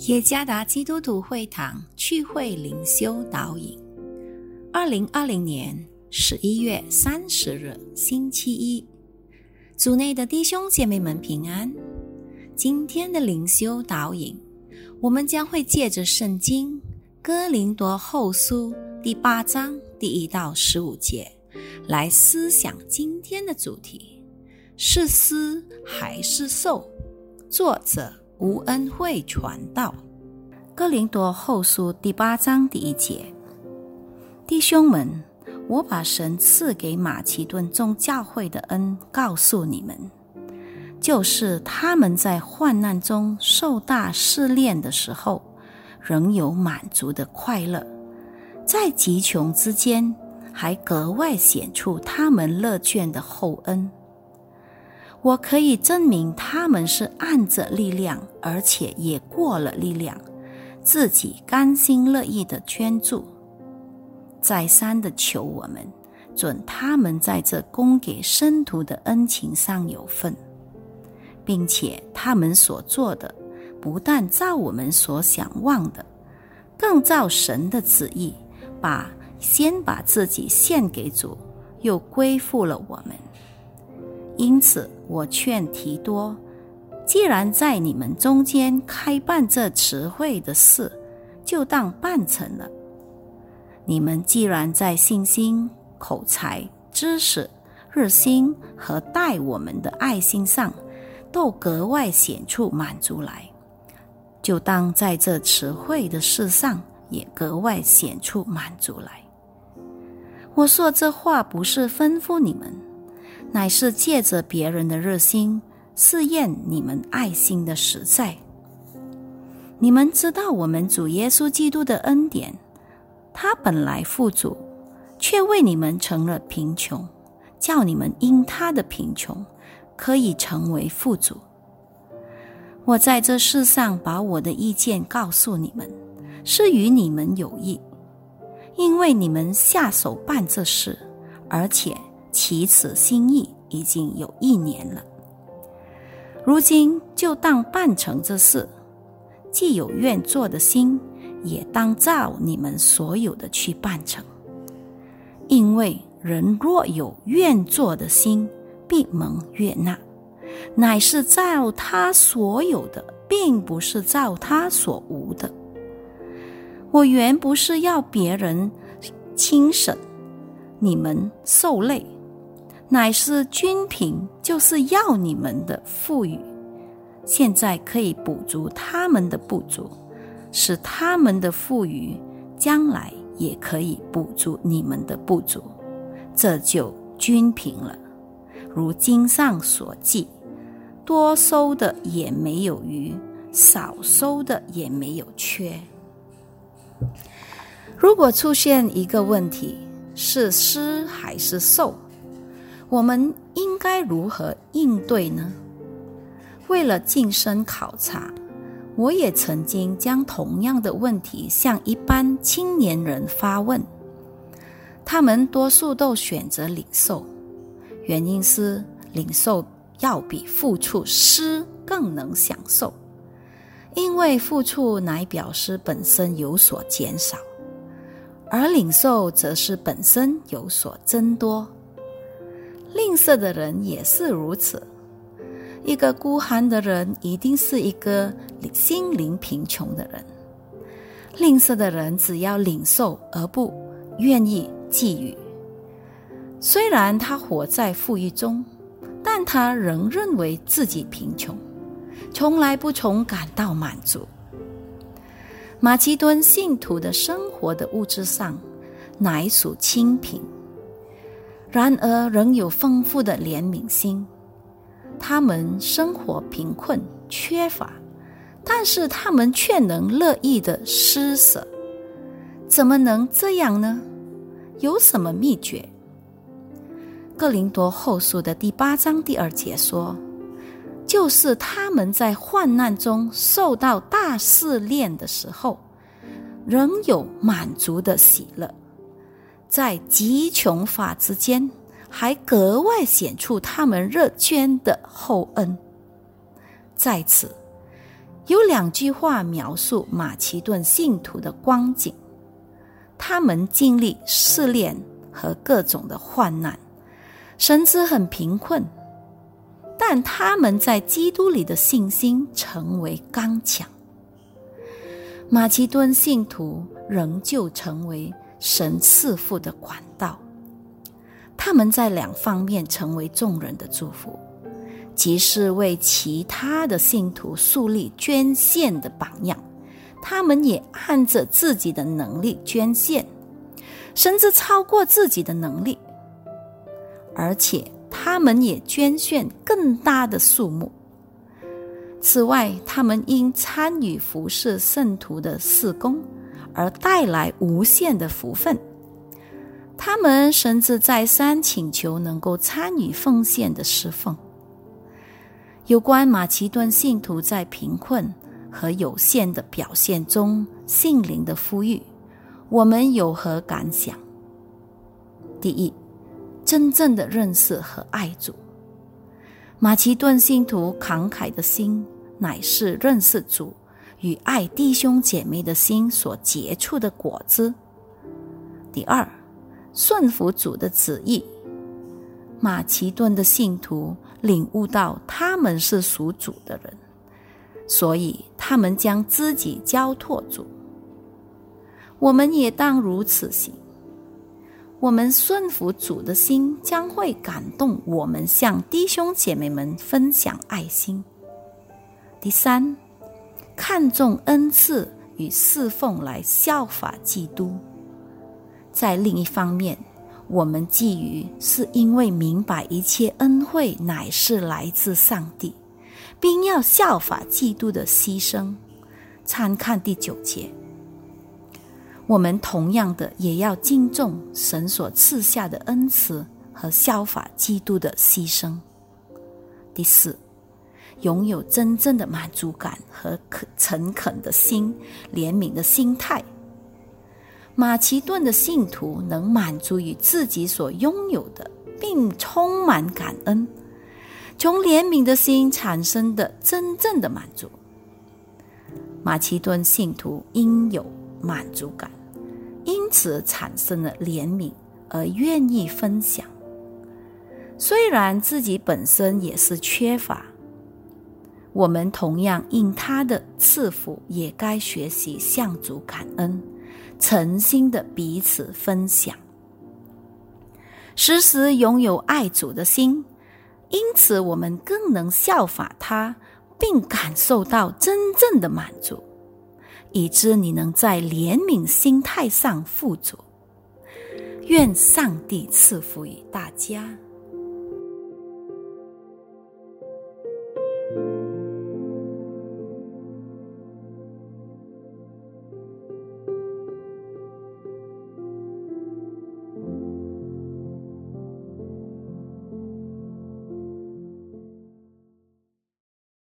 耶加达基督徒会堂聚会灵修导引，二零二零年十一月三十日星期一，组内的弟兄姐妹们平安。今天的灵修导引，我们将会借着圣经哥林多后书第八章第一到十五节来思想今天的主题：是思还是受？作者。无恩惠传道，哥林多后书第八章第一节，弟兄们，我把神赐给马其顿众教会的恩告诉你们，就是他们在患难中受大试炼的时候，仍有满足的快乐；在极穷之间，还格外显出他们乐捐的厚恩。我可以证明他们是按着力量，而且也过了力量，自己甘心乐意的捐助，再三的求我们准他们在这供给生徒的恩情上有份，并且他们所做的不但照我们所想望的，更照神的旨意，把先把自己献给主，又归附了我们。因此，我劝提多，既然在你们中间开办这词汇的事，就当办成了。你们既然在信心、口才、知识、热心和待我们的爱心上，都格外显出满足来，就当在这词汇的事上也格外显出满足来。我说这话不是吩咐你们。乃是借着别人的热心试验你们爱心的实在。你们知道我们主耶稣基督的恩典，他本来富足，却为你们成了贫穷，叫你们因他的贫穷可以成为富足。我在这世上把我的意见告诉你们，是与你们有益，因为你们下手办这事，而且。其此心意已经有一年了，如今就当办成这事。既有愿做的心，也当照你们所有的去办成。因为人若有愿做的心，必蒙悦纳，乃是照他所有的，并不是照他所无的。我原不是要别人轻省，你们受累。乃是均平，就是要你们的富裕，现在可以补足他们的不足，使他们的富裕将来也可以补足你们的不足，这就均平了。如经上所记，多收的也没有余，少收的也没有缺。如果出现一个问题，是施还是受？我们应该如何应对呢？为了晋升考察，我也曾经将同样的问题向一般青年人发问，他们多数都选择领受，原因是领受要比付出施更能享受，因为付出乃表示本身有所减少，而领受则是本身有所增多。吝啬的人也是如此。一个孤寒的人，一定是一个心灵贫穷的人。吝啬的人只要领受而不愿意给予，虽然他活在富裕中，但他仍认为自己贫穷，从来不从感到满足。马其顿信徒的生活的物质上，乃属清贫。然而，仍有丰富的怜悯心。他们生活贫困缺乏，但是他们却能乐意的施舍。怎么能这样呢？有什么秘诀？哥林多后书的第八章第二节说：“就是他们在患难中受到大试炼的时候，仍有满足的喜乐。”在极穷法之间，还格外显出他们热捐的厚恩。在此，有两句话描述马其顿信徒的光景：他们经历试炼和各种的患难，甚至很贫困，但他们在基督里的信心成为刚强。马其顿信徒仍旧成为神赐福的管道，他们在两方面成为众人的祝福。即是为其他的信徒树立捐献的榜样，他们也按着自己的能力捐献，甚至超过自己的能力，而且他们也捐献更大的数目。此外，他们因参与服侍圣徒的事工而带来无限的福分，他们甚至再三请求能够参与奉献的侍奉。有关马其顿信徒在贫困和有限的表现中心灵的富裕，我们有何感想？第一，真正的认识和爱主。马其顿信徒慷慨的心，乃是认识主与爱弟兄姐妹的心所结出的果子。第二，顺服主的旨意。马其顿的信徒。领悟到他们是属主的人，所以他们将自己交托主。我们也当如此行。我们顺服主的心，将会感动我们向弟兄姐妹们分享爱心。第三，看重恩赐与侍奉来效法基督。在另一方面。我们觊觎，是因为明白一切恩惠乃是来自上帝，并要效法基督的牺牲。参看第九节。我们同样的也要敬重神所赐下的恩赐和效法基督的牺牲。第四，拥有真正的满足感和可诚恳的心、怜悯的心态。马其顿的信徒能满足于自己所拥有的，并充满感恩，从怜悯的心产生的真正的满足。马其顿信徒应有满足感，因此产生了怜悯而愿意分享。虽然自己本身也是缺乏，我们同样应他的赐福，也该学习向主感恩。诚心的彼此分享，时时拥有爱主的心，因此我们更能效法他，并感受到真正的满足，以致你能在怜悯心态上富足。愿上帝赐福于大家。